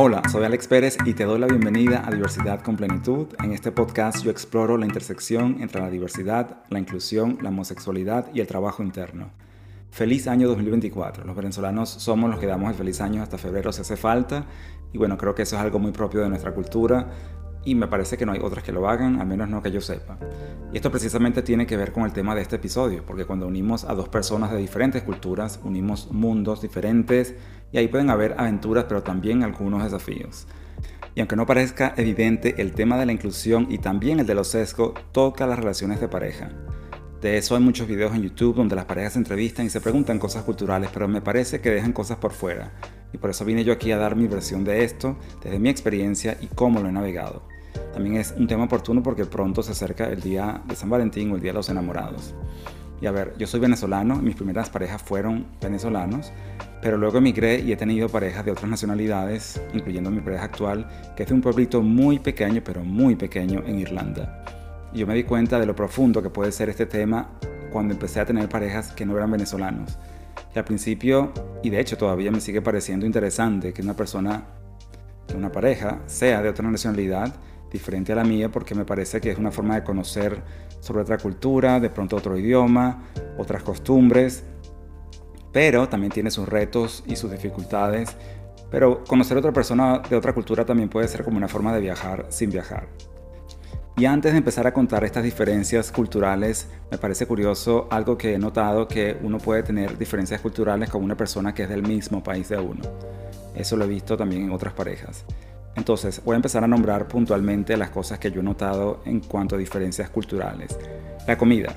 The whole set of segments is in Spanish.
Hola, soy Alex Pérez y te doy la bienvenida a Diversidad con Plenitud. En este podcast yo exploro la intersección entre la diversidad, la inclusión, la homosexualidad y el trabajo interno. Feliz año 2024. Los venezolanos somos los que damos el feliz año hasta febrero si hace falta. Y bueno, creo que eso es algo muy propio de nuestra cultura y me parece que no hay otras que lo hagan, al menos no que yo sepa. Y esto precisamente tiene que ver con el tema de este episodio, porque cuando unimos a dos personas de diferentes culturas, unimos mundos diferentes y ahí pueden haber aventuras, pero también algunos desafíos. Y aunque no parezca evidente, el tema de la inclusión y también el de los sesgos toca las relaciones de pareja. De eso hay muchos videos en YouTube donde las parejas se entrevistan y se preguntan cosas culturales, pero me parece que dejan cosas por fuera. Y por eso vine yo aquí a dar mi versión de esto, desde mi experiencia y cómo lo he navegado. También es un tema oportuno porque pronto se acerca el día de San Valentín o el Día de los Enamorados. Y a ver, yo soy venezolano, mis primeras parejas fueron venezolanos, pero luego emigré y he tenido parejas de otras nacionalidades, incluyendo mi pareja actual, que es de un pueblito muy pequeño, pero muy pequeño en Irlanda. Y yo me di cuenta de lo profundo que puede ser este tema cuando empecé a tener parejas que no eran venezolanos. Y al principio, y de hecho todavía me sigue pareciendo interesante que una persona, que una pareja, sea de otra nacionalidad, diferente a la mía porque me parece que es una forma de conocer sobre otra cultura, de pronto otro idioma, otras costumbres, pero también tiene sus retos y sus dificultades. Pero conocer a otra persona de otra cultura también puede ser como una forma de viajar sin viajar. Y antes de empezar a contar estas diferencias culturales, me parece curioso algo que he notado que uno puede tener diferencias culturales con una persona que es del mismo país de uno. Eso lo he visto también en otras parejas. Entonces, voy a empezar a nombrar puntualmente las cosas que yo he notado en cuanto a diferencias culturales. La comida.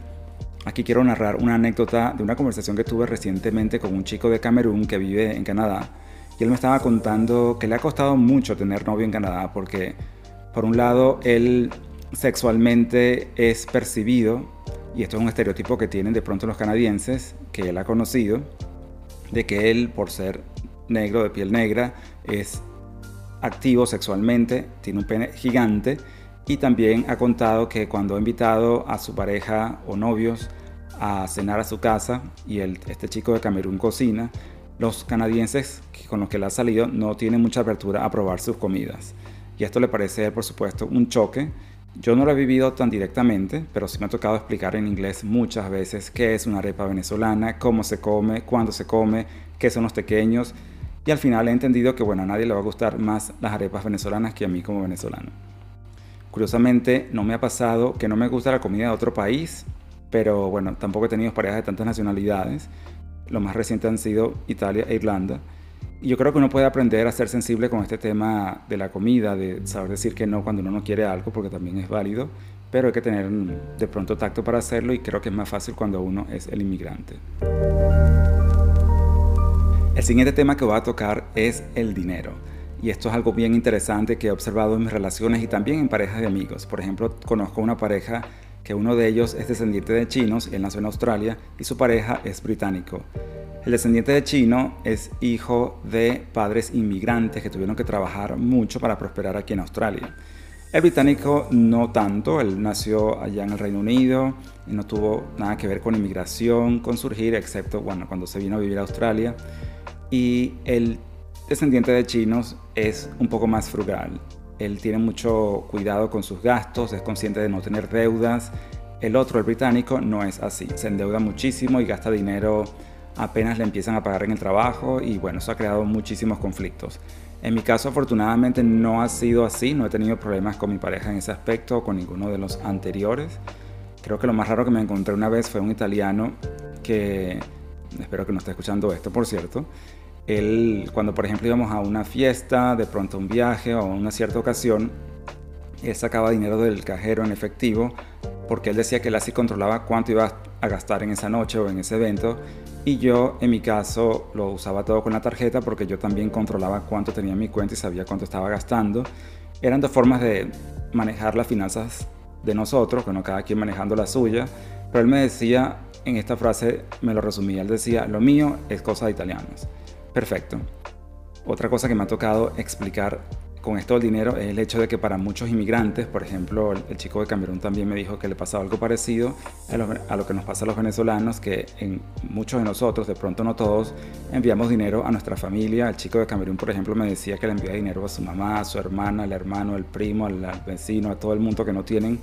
Aquí quiero narrar una anécdota de una conversación que tuve recientemente con un chico de Camerún que vive en Canadá. Y él me estaba contando que le ha costado mucho tener novio en Canadá porque, por un lado, él sexualmente es percibido, y esto es un estereotipo que tienen de pronto los canadienses, que él ha conocido, de que él, por ser negro, de piel negra, es activo sexualmente, tiene un pene gigante y también ha contado que cuando ha invitado a su pareja o novios a cenar a su casa y el, este chico de Camerún cocina, los canadienses con los que él ha salido no tienen mucha apertura a probar sus comidas. Y esto le parece, por supuesto, un choque. Yo no lo he vivido tan directamente, pero sí me ha tocado explicar en inglés muchas veces qué es una arepa venezolana, cómo se come, cuándo se come, qué son los pequeños y al final he entendido que bueno, a nadie le va a gustar más las arepas venezolanas que a mí como venezolano. Curiosamente, no me ha pasado que no me gusta la comida de otro país, pero bueno, tampoco he tenido parejas de tantas nacionalidades. Lo más reciente han sido Italia e Irlanda. Y yo creo que uno puede aprender a ser sensible con este tema de la comida, de saber decir que no cuando uno no quiere algo, porque también es válido, pero hay que tener de pronto tacto para hacerlo y creo que es más fácil cuando uno es el inmigrante. El siguiente tema que voy a tocar es el dinero. Y esto es algo bien interesante que he observado en mis relaciones y también en parejas de amigos. Por ejemplo, conozco una pareja que uno de ellos es descendiente de chinos, él nació en Australia y su pareja es británico. El descendiente de chino es hijo de padres inmigrantes que tuvieron que trabajar mucho para prosperar aquí en Australia. El británico no tanto, él nació allá en el Reino Unido y no tuvo nada que ver con inmigración, con surgir, excepto bueno, cuando se vino a vivir a Australia y el descendiente de chinos es un poco más frugal. Él tiene mucho cuidado con sus gastos, es consciente de no tener deudas. El otro, el británico, no es así. Se endeuda muchísimo y gasta dinero apenas le empiezan a pagar en el trabajo y bueno, eso ha creado muchísimos conflictos. En mi caso afortunadamente no ha sido así, no he tenido problemas con mi pareja en ese aspecto o con ninguno de los anteriores. Creo que lo más raro que me encontré una vez fue un italiano que, espero que no esté escuchando esto por cierto, él, cuando por ejemplo íbamos a una fiesta, de pronto un viaje o una cierta ocasión, él sacaba dinero del cajero en efectivo porque él decía que él así controlaba cuánto iba a gastar en esa noche o en ese evento y yo en mi caso lo usaba todo con la tarjeta porque yo también controlaba cuánto tenía en mi cuenta y sabía cuánto estaba gastando. Eran dos formas de manejar las finanzas de nosotros, bueno, cada quien manejando la suya, pero él me decía, en esta frase me lo resumía, él decía, lo mío es cosa de italianos. Perfecto. Otra cosa que me ha tocado explicar con esto del dinero es el hecho de que para muchos inmigrantes, por ejemplo, el, chico de Camerún también me dijo que le pasaba algo parecido a lo, que nos pasa a los venezolanos, que en muchos de nosotros, de pronto no todos, enviamos dinero a nuestra familia. El chico de Camerún, por ejemplo, me decía que le envía dinero a su mamá, a su hermana, al hermano, al primo, al vecino, a todo el mundo que no tienen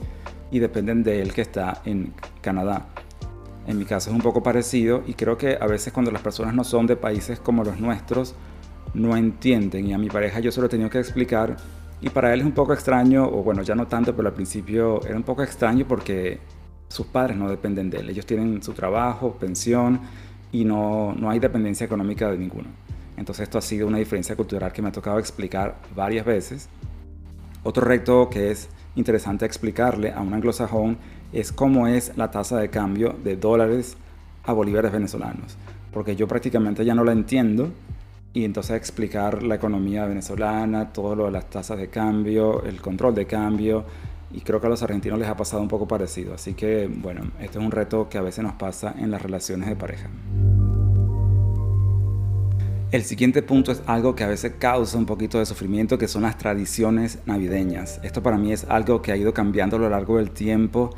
y dependen de él que está en Canadá. En mi caso es un poco parecido y creo que a veces cuando las personas no son de países como los nuestros, no entienden y a mi pareja yo se lo he tenido que explicar y para él es un poco extraño, o bueno, ya no tanto, pero al principio era un poco extraño porque sus padres no dependen de él, ellos tienen su trabajo, pensión y no, no hay dependencia económica de ninguno. Entonces esto ha sido una diferencia cultural que me ha tocado explicar varias veces. Otro reto que es interesante explicarle a un anglosajón es cómo es la tasa de cambio de dólares a bolívares venezolanos, porque yo prácticamente ya no la entiendo y entonces explicar la economía venezolana, todo lo de las tasas de cambio, el control de cambio, y creo que a los argentinos les ha pasado un poco parecido. Así que, bueno, este es un reto que a veces nos pasa en las relaciones de pareja. El siguiente punto es algo que a veces causa un poquito de sufrimiento, que son las tradiciones navideñas. Esto para mí es algo que ha ido cambiando a lo largo del tiempo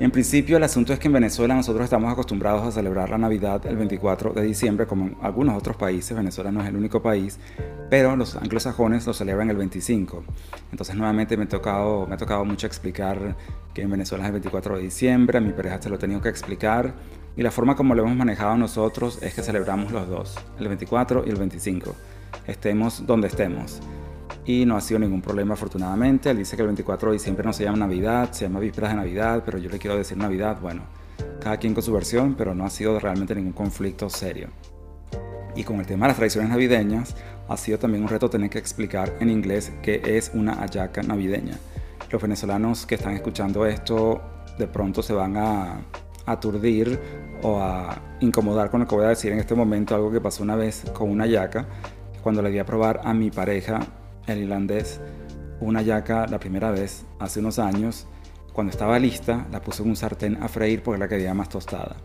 en principio, el asunto es que en Venezuela nosotros estamos acostumbrados a celebrar la Navidad el 24 de diciembre, como en algunos otros países. Venezuela no es el único país, pero los anglosajones lo celebran el 25. Entonces, nuevamente me, ha tocado, mucho explicar que en Venezuela es el 24 de diciembre. A mi pareja se lo he tenido que explicar. Y la forma como lo hemos manejado nosotros es que celebramos los dos, el 24 y el 25. Estemos donde estemos y no ha sido ningún problema afortunadamente. Él dice que el 24 de diciembre no se llama Navidad, se llama Vísperas de Navidad, pero yo le quiero decir Navidad. Bueno, cada quien con su versión, pero no ha sido realmente ningún conflicto serio. Y con el tema de las tradiciones navideñas, ha sido también un reto tener que explicar en inglés qué es una ayaca navideña. Los venezolanos que están escuchando esto de pronto se van a aturdir o a incomodar con lo que voy a decir en este momento, algo que pasó una vez con una yaca, cuando le di a probar a mi pareja el irlandés una yaca la primera vez hace unos años. Cuando estaba lista, la puse en un sartén a freír porque la quería más tostada.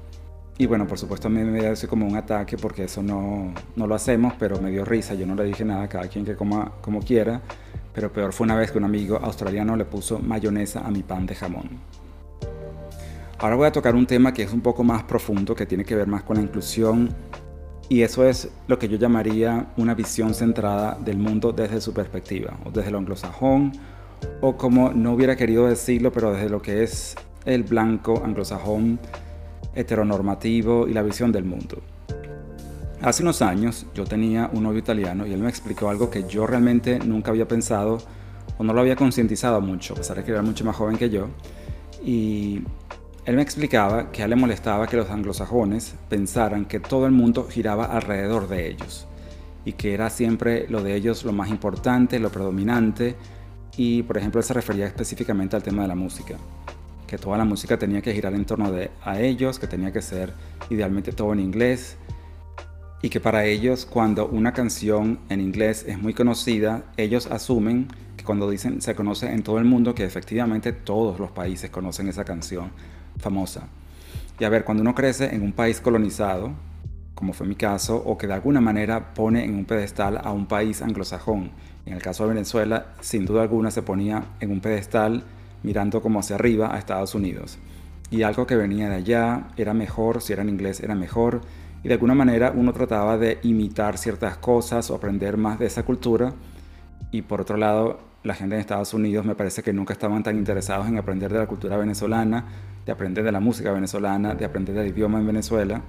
Y bueno, por supuesto a mí me dio como un ataque porque eso no, no, lo hacemos, pero me dio risa. Yo no le dije nada, cada quien que coma como quiera. Pero peor fue una vez que un amigo australiano le puso mayonesa a mi pan de jamón. Ahora voy a tocar un tema que es un poco más profundo, que tiene que ver más con la inclusión y eso es lo que yo llamaría una visión centrada del mundo desde su perspectiva, o desde lo anglosajón, o como no hubiera querido decirlo, pero desde lo que es el blanco anglosajón heteronormativo y la visión del mundo. Hace unos años yo tenía un novio italiano y él me explicó algo que yo realmente nunca había pensado o no lo había concientizado mucho, a pesar de que era mucho más joven que yo. Y él me explicaba que a él le molestaba que los anglosajones pensaran que todo el mundo giraba alrededor de ellos y que era siempre lo de ellos lo más importante, lo predominante. Y por ejemplo él se refería específicamente al tema de la música, que toda la música tenía que girar en torno de, a ellos, que tenía que ser idealmente todo en inglés. Y que para ellos cuando una canción en inglés es muy conocida, ellos asumen que cuando dicen se conoce en todo el mundo, que efectivamente todos los países conocen esa canción famosa. Y a ver, cuando uno crece en un país colonizado, como fue mi caso, o que de alguna manera pone en un pedestal a un país anglosajón, en el caso de Venezuela, sin duda alguna se ponía en un pedestal mirando como hacia arriba a Estados Unidos. Y algo que venía de allá era mejor, si era en inglés era mejor, y de alguna manera uno trataba de imitar ciertas cosas o aprender más de esa cultura, y por otro lado, la gente en Estados Unidos me parece que nunca estaban tan interesados en aprender de la cultura venezolana, de aprender de la música venezolana, de aprender del idioma en Venezuela.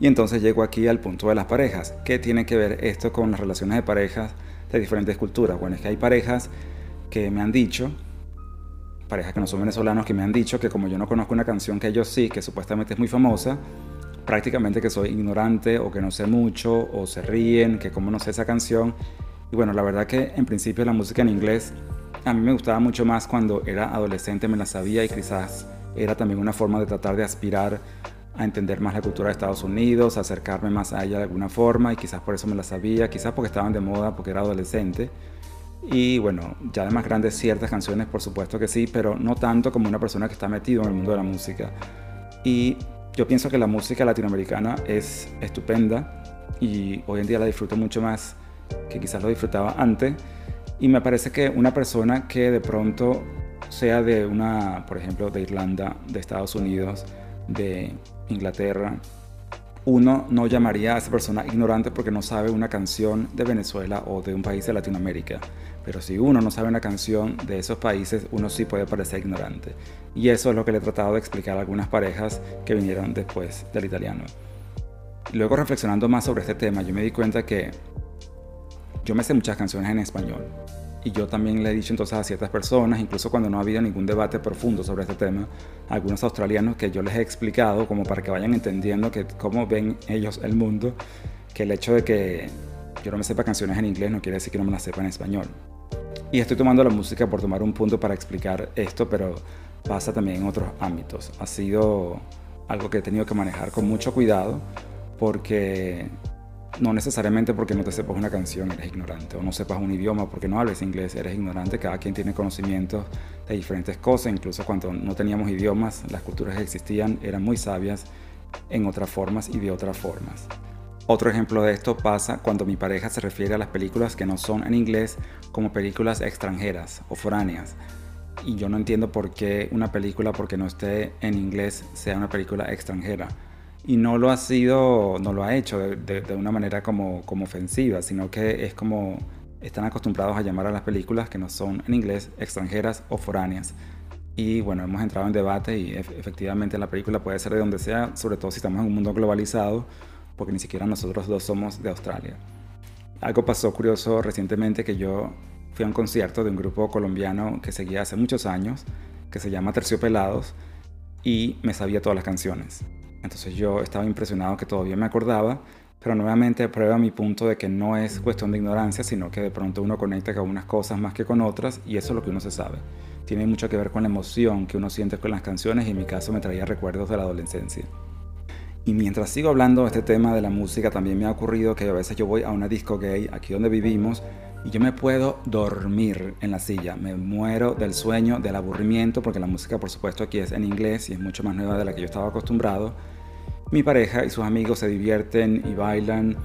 Y entonces llego aquí al punto de las parejas. ¿Qué tiene que ver esto con las relaciones de parejas de diferentes culturas? Bueno, es que hay parejas que me han dicho, parejas que no son venezolanos, que me han dicho que como yo no conozco una canción que ellos sí, que supuestamente es muy famosa, prácticamente que soy ignorante o que no sé mucho o se ríen, que como no sé esa canción. Y bueno, la verdad que en principio la música en inglés a mí me gustaba mucho más cuando era adolescente, me la sabía y quizás era también una forma de tratar de aspirar a entender más la cultura de Estados Unidos, acercarme más a ella de alguna forma y quizás por eso me la sabía, quizás porque estaban de moda, porque era adolescente. Y bueno, ya de más grandes ciertas canciones, por supuesto que sí, pero no tanto como una persona que está metido en el mundo de la música. Y yo pienso que la música latinoamericana es estupenda y hoy en día la disfruto mucho más que quizás lo disfrutaba antes Y me parece que una persona que de pronto sea de una, por ejemplo, de Irlanda, de Estados Unidos, de Inglaterra, uno no llamaría a esa persona ignorante porque no sabe una canción de Venezuela o de un país de Latinoamérica. Pero si uno no sabe una canción de esos países, uno sí puede parecer ignorante. Y eso es lo que le he tratado de explicar a algunas parejas que vinieron después del italiano. Luego reflexionando más sobre este tema, yo me di cuenta que yo me sé muchas canciones en español. Y yo también le he dicho entonces a ciertas personas, incluso cuando no ha habido ningún debate profundo sobre este tema, a algunos australianos que yo les he explicado como para que vayan entendiendo que cómo ven ellos el mundo, que el hecho de que yo no me sepa canciones en inglés no quiere decir que no me las sepa en español. Y estoy tomando la música por tomar un punto para explicar esto, pero pasa también en otros ámbitos. Ha sido algo que he tenido que manejar con mucho cuidado porque no necesariamente porque no te sepas una canción eres ignorante, o no sepas un idioma porque no hables inglés eres ignorante. Cada quien tiene conocimientos de diferentes cosas, incluso cuando no teníamos idiomas, las culturas que existían eran muy sabias en otras formas y de otras formas. Otro ejemplo de esto pasa cuando mi pareja se refiere a las películas que no son en inglés como películas extranjeras o foráneas. Y yo no entiendo por qué una película, porque no esté en inglés, sea una película extranjera y no lo ha sido, no lo ha hecho de, una manera como, como, ofensiva, sino que es como están acostumbrados a llamar a las películas que no son en inglés extranjeras o foráneas. Y bueno, hemos entrado en debate y efectivamente la película puede ser de donde sea, sobre todo si estamos en un mundo globalizado, porque ni siquiera nosotros dos somos de Australia. Algo pasó curioso recientemente que yo fui a un concierto de un grupo colombiano que seguía hace muchos años, que se llama Terciopelados, y me sabía todas las canciones. Entonces yo estaba impresionado que todavía me acordaba, pero nuevamente prueba mi punto de que no es cuestión de ignorancia, sino que de pronto uno conecta con unas cosas más que con otras y eso es lo que uno se sabe. Tiene mucho que ver con la emoción que uno siente con las canciones y en mi caso me traía recuerdos de la adolescencia. Y mientras sigo hablando de este tema de la música, también me ha ocurrido que a veces yo voy a una disco gay aquí donde vivimos y yo me puedo dormir en la silla. Me muero del sueño, del aburrimiento, porque la música por supuesto aquí es en inglés y es mucho más nueva de la que yo estaba acostumbrado mi pareja y sus amigos se divierten y bailan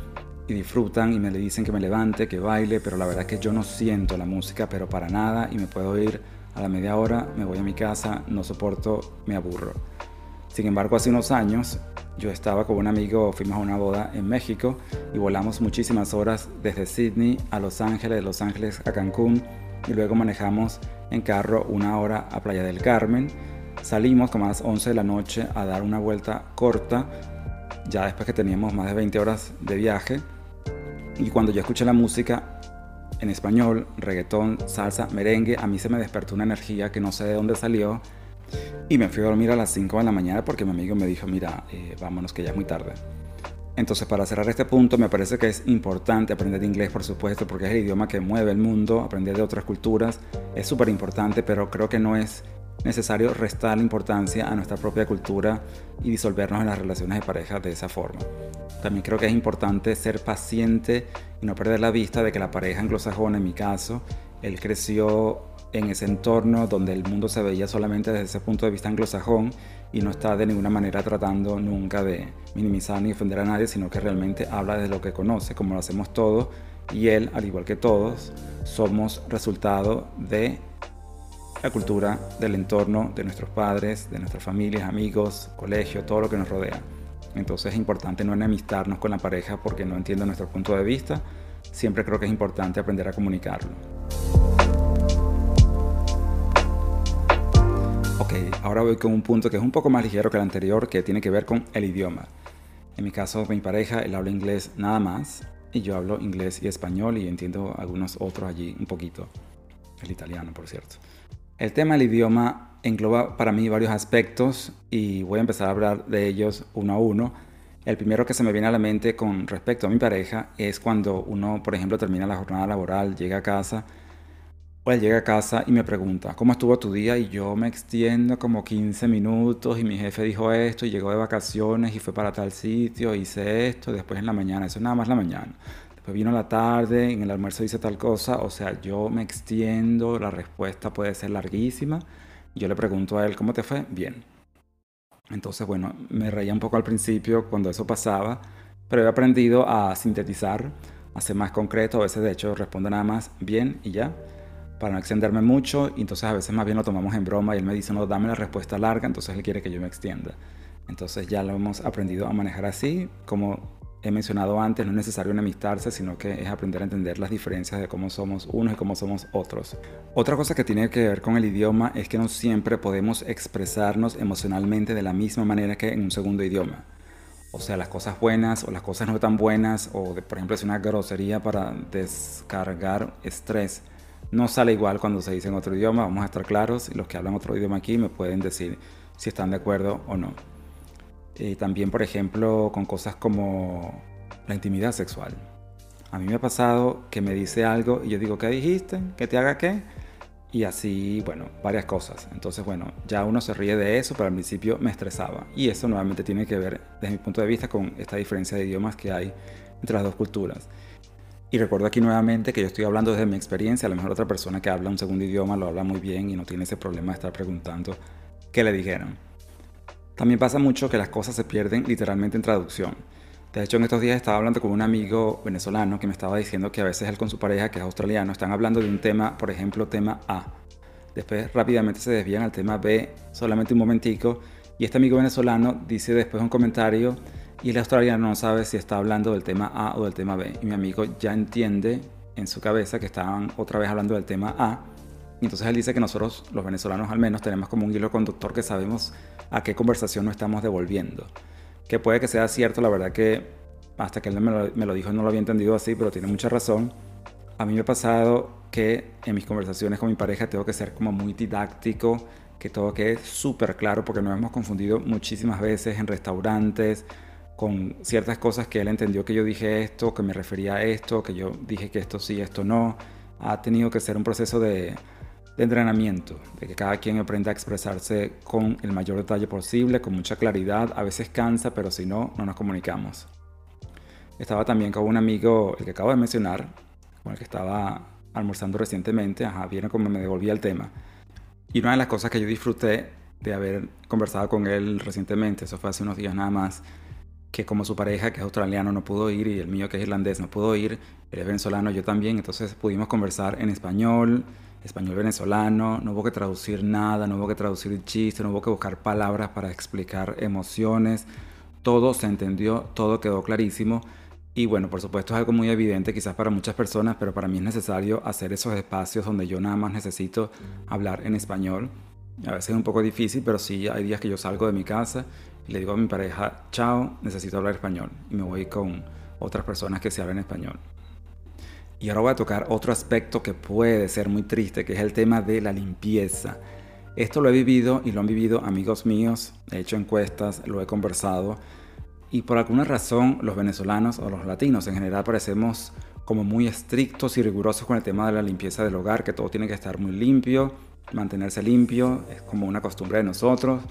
y disfrutan y me le dicen que me levante, que baile, pero la verdad es que yo no siento la música, pero para nada y me puedo ir a la media hora, me voy a mi casa, no soporto, me aburro. Sin embargo, hace unos años yo estaba con un amigo, fuimos a una boda en México y volamos muchísimas horas desde Sydney a Los Ángeles, de Los Ángeles a Cancún y luego manejamos en carro una hora a Playa del Carmen Salimos como a las 11 de la noche a dar una vuelta corta, ya después que teníamos más de 20 horas de viaje. Y cuando yo escuché la música en español, reggaetón, salsa, merengue, a mí se me despertó una energía que no sé de dónde salió. Y me fui a dormir a las 5 de la mañana porque mi amigo me dijo, mira, eh, vámonos que ya es muy tarde. Entonces, para cerrar este punto, me parece que es importante aprender inglés, por supuesto, porque es el idioma que mueve el mundo, aprender de otras culturas es súper importante, pero creo que no es necesario restar la importancia a nuestra propia cultura y disolvernos en las relaciones de pareja de esa forma. También creo que es importante ser paciente y no perder la vista de que la pareja anglosajona, en mi caso, él creció en ese entorno donde el mundo se veía solamente desde ese punto de vista anglosajón y no está de ninguna manera tratando nunca de minimizar ni ofender a nadie, sino que realmente habla de lo que conoce, como lo hacemos todos, y él, al igual que todos, somos resultado de la cultura del entorno de nuestros padres, de nuestras familias, amigos, colegio, todo lo que nos rodea. Entonces es importante no enemistarnos con la pareja porque no entiende nuestro punto de vista. Siempre creo que es importante aprender a comunicarlo. Ok, ahora voy con un punto que es un poco más ligero que el anterior, que tiene que ver con el idioma. En mi caso, mi pareja, él habla inglés nada más, y yo hablo inglés y español y entiendo algunos otros allí un poquito. El italiano, por cierto. El tema del idioma engloba para mí varios aspectos y voy a empezar a hablar de ellos uno a uno. El primero que se me viene a la mente con respecto a mi pareja es cuando uno, por ejemplo, termina la jornada laboral, llega a casa, o él llega a casa y me pregunta, ¿cómo estuvo tu día? Y yo me extiendo como 15 minutos y mi jefe dijo esto y llegó de vacaciones y fue para tal sitio, hice esto, después en la mañana, eso es nada más la mañana vino la tarde, en el almuerzo dice tal cosa, o sea, yo me extiendo, la respuesta puede ser larguísima. Yo le pregunto a él, ¿cómo te fue? Bien. Entonces, bueno, me reía un poco al principio cuando eso pasaba, pero he aprendido a sintetizar, a ser más concreto, a veces de hecho responde nada más bien y ya, para no extenderme mucho, y entonces a veces más bien lo tomamos en broma y él me dice, no, dame la respuesta larga, entonces él quiere que yo me extienda. Entonces ya lo hemos aprendido a manejar así, como he mencionado antes, no es necesario enemistarse, sino que es aprender a entender las diferencias de cómo somos unos y cómo somos otros. Otra cosa que tiene que ver con el idioma es que no siempre podemos expresarnos emocionalmente de la misma manera que en un segundo idioma. O sea, las cosas buenas o las cosas no tan buenas, o por ejemplo, es una grosería para descargar estrés. No sale igual cuando se dice en otro idioma, vamos a estar claros, y los que hablan otro idioma aquí me pueden decir si están de acuerdo o no. Y también, por ejemplo, con cosas como la intimidad sexual. A mí me ha pasado que me dice algo y yo digo, ¿qué dijiste? ¿Que te haga qué? Y así, bueno, varias cosas. Entonces, bueno, ya uno se ríe de eso, pero al principio me estresaba. Y eso nuevamente tiene que ver, desde mi punto de vista, con esta diferencia de idiomas que hay entre las dos culturas. Y recuerdo aquí nuevamente que yo estoy hablando desde mi experiencia. A lo mejor otra persona que habla un segundo idioma lo habla muy bien y no tiene ese problema de estar preguntando qué le dijeron. También pasa mucho que las cosas se pierden literalmente en traducción. De hecho, en estos días estaba hablando con un amigo venezolano que me estaba diciendo que a veces él con su pareja, que es australiano, están hablando de un tema, por ejemplo, tema A. Después rápidamente se desvían al tema B, solamente un momentico, y este amigo venezolano dice después un comentario y el australiano no sabe si está hablando del tema A o del tema B. Y mi amigo ya entiende en su cabeza que estaban otra vez hablando del tema A. Y entonces él dice que nosotros, los venezolanos al menos, tenemos como un hilo conductor que sabemos a qué conversación nos estamos devolviendo. Que puede que sea cierto, la verdad que hasta que él me lo, dijo no lo había entendido así, pero tiene mucha razón. A mí me ha pasado que en mis conversaciones con mi pareja tengo que ser como muy didáctico, que todo quede súper claro, porque nos hemos confundido muchísimas veces en restaurantes con ciertas cosas que él entendió que yo dije esto, que me refería a esto, que yo dije que esto sí, esto no. Ha tenido que ser un proceso de, de entrenamiento, de que cada quien aprenda a expresarse con el mayor detalle posible, con mucha claridad. A veces cansa, pero si no, no nos comunicamos. Estaba también con un amigo, el que acabo de mencionar, con el que estaba almorzando recientemente. Ajá, vieron cómo me devolvía el tema. Y una de las cosas que yo disfruté de haber conversado con él recientemente, eso fue hace unos días nada más, que como su pareja, que es australiano, no pudo ir y el mío, que es irlandés, no pudo ir, él es venezolano, yo también, entonces pudimos conversar en español, español venezolano, no hubo que traducir nada, no hubo que traducir chistes, no hubo que buscar palabras para explicar emociones, todo se entendió, todo quedó clarísimo. Y bueno, por supuesto es algo muy evidente quizás para muchas personas, pero para mí es necesario hacer esos espacios donde yo nada más necesito hablar en español. A veces es un poco difícil, pero sí hay días que yo salgo de mi casa y le digo a mi pareja, chao, necesito hablar español. Y me voy con otras personas que se hablan español. Y ahora voy a tocar otro aspecto que puede ser muy triste, que es el tema de la limpieza. Esto lo he vivido y lo han vivido amigos míos, he hecho encuestas, lo he conversado y por alguna razón los venezolanos o los latinos en general parecemos como muy estrictos y rigurosos con el tema de la limpieza del hogar, que todo tiene que estar muy limpio, mantenerse limpio, es como una costumbre de nosotros.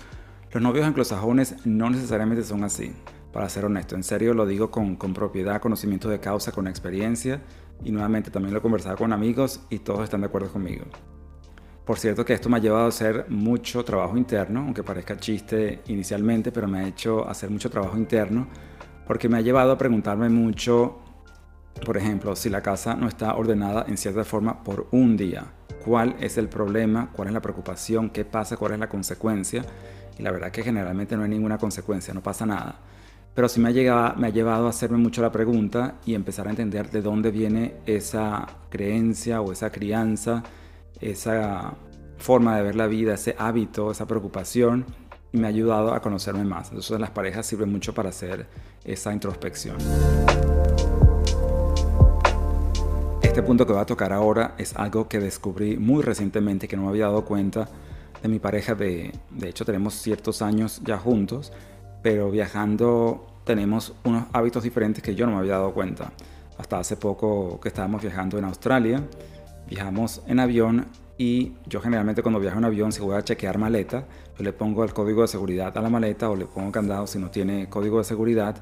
Los novios anglosajones no necesariamente son así, para ser honesto, en serio lo digo con, con propiedad, conocimiento de causa, con experiencia y nuevamente también lo he conversado con amigos y todos están de acuerdo conmigo. Por cierto que esto me ha llevado a hacer mucho trabajo interno, aunque parezca chiste inicialmente, pero me ha hecho hacer mucho trabajo interno porque me ha llevado a preguntarme mucho, por ejemplo, si la casa no está ordenada en cierta forma por un día, cuál es el problema, cuál es la preocupación, qué pasa, cuál es la consecuencia. Y la verdad que generalmente no hay ninguna consecuencia, no pasa nada pero sí me ha, llegado, me ha llevado a hacerme mucho la pregunta y empezar a entender de dónde viene esa creencia o esa crianza, esa forma de ver la vida, ese hábito, esa preocupación, y me ha ayudado a conocerme más. Entonces las parejas sirven mucho para hacer esa introspección. Este punto que voy a tocar ahora es algo que descubrí muy recientemente que no me había dado cuenta de mi pareja. De, de hecho, tenemos ciertos años ya juntos pero viajando tenemos unos hábitos diferentes que yo no me había dado cuenta. Hasta hace poco que estábamos viajando en Australia, viajamos en avión y yo generalmente cuando viajo en avión si voy a chequear maleta, yo le pongo el código de seguridad a la maleta o le pongo candado si no tiene código de seguridad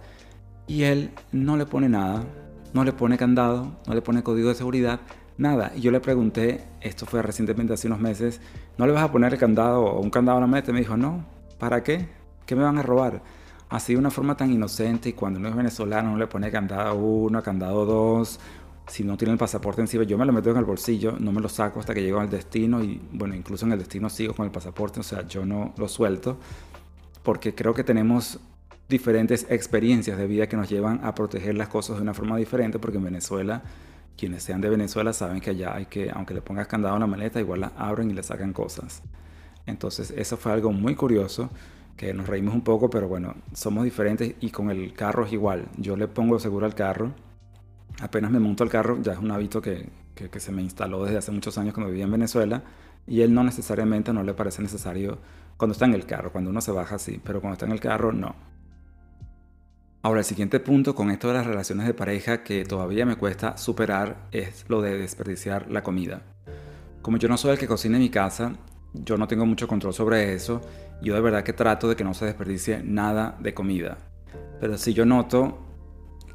y él no le pone nada, no le pone candado, no le pone código de seguridad, nada. Y yo le pregunté, esto fue recientemente hace unos meses, ¿no le vas a poner el candado o un candado a la maleta? Y me dijo, no, ¿para qué? ¿Qué me van a robar? Así de una forma tan inocente y cuando uno es venezolano no le pone candado 1, candado 2 si no tiene el pasaporte encima, yo me lo meto en el bolsillo, no me lo saco hasta que llego al destino y bueno, incluso en el destino sigo con el pasaporte, o sea, yo no lo suelto porque creo que tenemos diferentes experiencias de vida que nos llevan a proteger las cosas de una forma diferente porque en Venezuela quienes sean de Venezuela saben que allá hay que, aunque le pongas candado a la maleta, igual la abren y le sacan cosas. Entonces eso fue algo muy curioso, que nos reímos un poco, pero bueno, somos diferentes y con el carro es igual. Yo le pongo seguro al carro, apenas me monto al carro, ya es un hábito que, que, se me instaló desde hace muchos años cuando vivía en Venezuela, y él no necesariamente, no le parece necesario cuando está en el carro, cuando uno se baja sí, pero cuando está en el carro no. Ahora, el siguiente punto con esto de las relaciones de pareja que todavía me cuesta superar es lo de desperdiciar la comida. Como yo no soy el que cocina en mi casa, yo no tengo mucho control sobre eso. Yo de verdad que trato de que no se desperdicie nada de comida. Pero si yo noto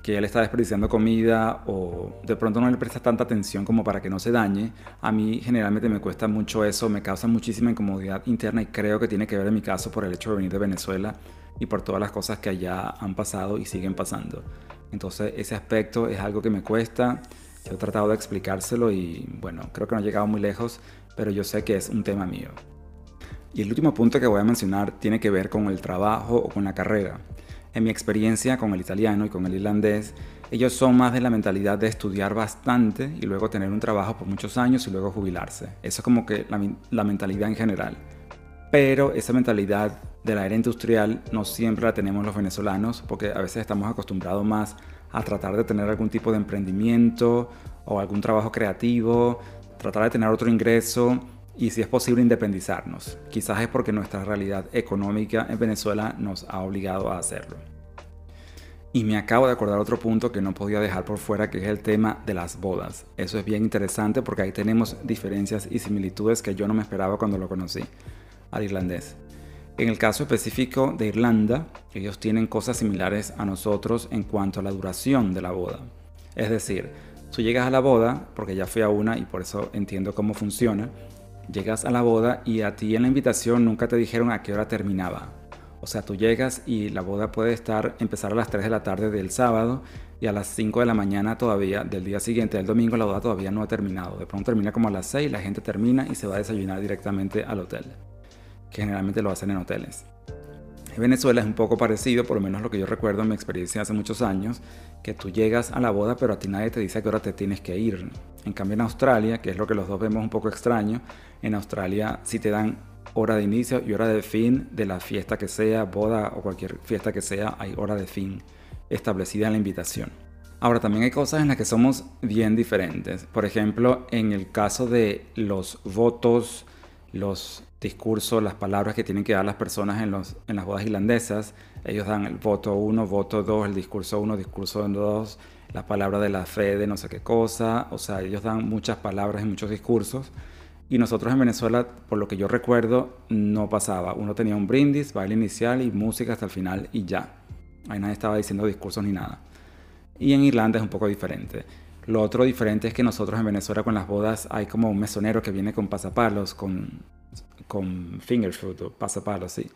que él está desperdiciando comida o de pronto no le presta tanta atención como para que no se dañe, a mí generalmente me cuesta mucho eso, me causa muchísima incomodidad interna y creo que tiene que ver en mi caso por el hecho de venir de Venezuela y por todas las cosas que allá han pasado y siguen pasando. Entonces ese aspecto es algo que me cuesta. Yo he tratado de explicárselo y bueno, creo que no he llegado muy lejos, pero yo sé que es un tema mío. Y el último punto que voy a mencionar tiene que ver con el trabajo o con la carrera. En mi experiencia con el italiano y con el irlandés, ellos son más de la mentalidad de estudiar bastante y luego tener un trabajo por muchos años y luego jubilarse. Eso es como que la, la mentalidad en general. Pero esa mentalidad de la era industrial no siempre la tenemos los venezolanos porque a veces estamos acostumbrados más a tratar de tener algún tipo de emprendimiento o algún trabajo creativo, tratar de tener otro ingreso y si es posible independizarnos. Quizás es porque nuestra realidad económica en Venezuela nos ha obligado a hacerlo. Y me acabo de acordar otro punto que no podía dejar por fuera, que es el tema de las bodas. Eso es bien interesante porque ahí tenemos diferencias y similitudes que yo no me esperaba cuando lo conocí al irlandés. En el caso específico de Irlanda, ellos tienen cosas similares a nosotros en cuanto a la duración de la boda. Es decir, tú llegas a la boda, porque ya fui a una y por eso entiendo cómo funciona, llegas a la boda y a ti en la invitación nunca te dijeron a qué hora terminaba. O sea, tú llegas y la boda puede estar empezar a las 3 de la tarde del sábado y a las 5 de la mañana todavía del día siguiente, del domingo, la boda todavía no ha terminado. De pronto termina como a las 6, la gente termina y se va a desayunar directamente al hotel que generalmente lo hacen en hoteles. En Venezuela es un poco parecido, por lo menos lo que yo recuerdo en mi experiencia hace muchos años, que tú llegas a la boda pero a ti nadie te dice a qué hora te tienes que ir. En cambio en Australia, que es lo que los dos vemos un poco extraño, en Australia sí te dan hora de inicio y hora de fin de la fiesta que sea, boda o cualquier fiesta que sea, hay hora de fin establecida en la invitación. Ahora también hay cosas en las que somos bien diferentes. Por ejemplo, en el caso de los votos, los discurso, las palabras que tienen que dar las personas en, los, en las bodas irlandesas. Ellos dan el voto 1, voto 2, el discurso 1, discurso 2, la palabra de la fe de no sé qué cosa. O sea, ellos dan muchas palabras y muchos discursos. Y nosotros en Venezuela, por lo que yo recuerdo, no pasaba. Uno tenía un brindis, baile inicial y música hasta el final y ya. Ahí nadie estaba diciendo discursos ni nada. Y en Irlanda es un poco diferente. Lo otro diferente es que nosotros en Venezuela con las bodas hay como un mesonero que viene con pasapalos, con con finger food o pasapalo, sí.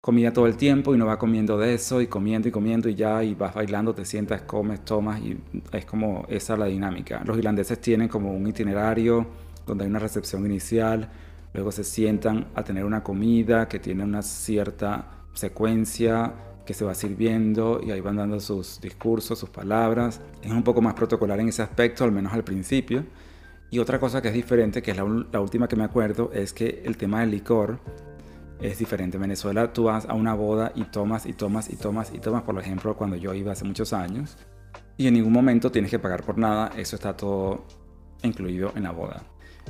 Comía todo el tiempo y no va comiendo de eso y comiendo y comiendo y ya y vas bailando, te sientas, comes, tomas y es como esa la dinámica. Los irlandeses tienen como un itinerario donde hay una recepción inicial, luego se sientan a tener una comida que tiene una cierta secuencia que se va sirviendo y ahí van dando sus discursos, sus palabras. Es un poco más protocolar en ese aspecto, al menos al principio. Y otra cosa que es diferente, que es la, última que me acuerdo, es que el tema del licor es diferente. En Venezuela tú vas a una boda y tomas y tomas y tomas y tomas, por ejemplo, cuando yo iba hace muchos años, y en ningún momento tienes que pagar por nada, eso está todo incluido en la boda.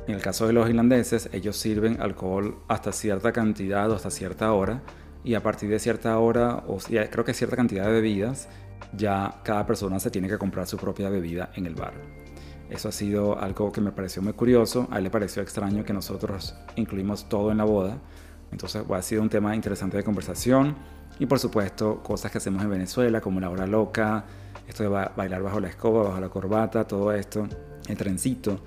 En el caso de los irlandeses, ellos sirven alcohol hasta cierta cantidad o hasta cierta hora, y a partir de cierta hora, o creo que cierta cantidad de bebidas, ya cada persona se tiene que comprar su propia bebida en el bar. Eso ha sido algo que me pareció muy curioso. A él le pareció extraño que nosotros incluimos todo en la boda. Entonces ha sido un tema interesante de conversación. Y por supuesto, cosas que hacemos en Venezuela, como la hora loca, esto de bailar bajo la escoba, bajo la corbata, todo esto, el trencito.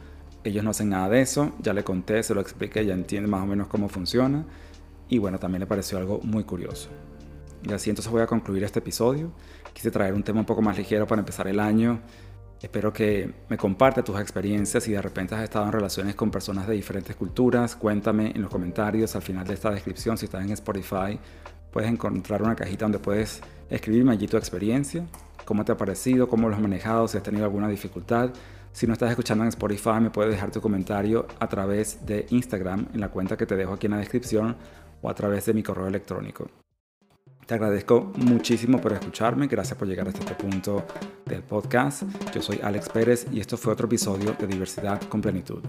Ellos no hacen nada de eso. Ya le conté, se lo expliqué, ya entiende más o menos cómo funciona. Y bueno, también le pareció algo muy curioso. Y así entonces voy a concluir este episodio. Quise traer un tema un poco más ligero para empezar el año Espero que me compartas tus experiencias si de repente has estado en relaciones con personas de diferentes culturas. Cuéntame en los comentarios al final de esta descripción si estás en Spotify. Puedes encontrar una cajita donde puedes escribirme allí tu experiencia, cómo te ha parecido, cómo lo has manejado, si has tenido alguna dificultad. Si no estás escuchando en Spotify, me puedes dejar tu comentario a través de Instagram en la cuenta que te dejo aquí en la descripción o a través de mi correo electrónico. Te agradezco muchísimo por escucharme, gracias por llegar hasta este punto del podcast. Yo soy Alex Pérez y esto fue otro episodio de Diversidad con Plenitud.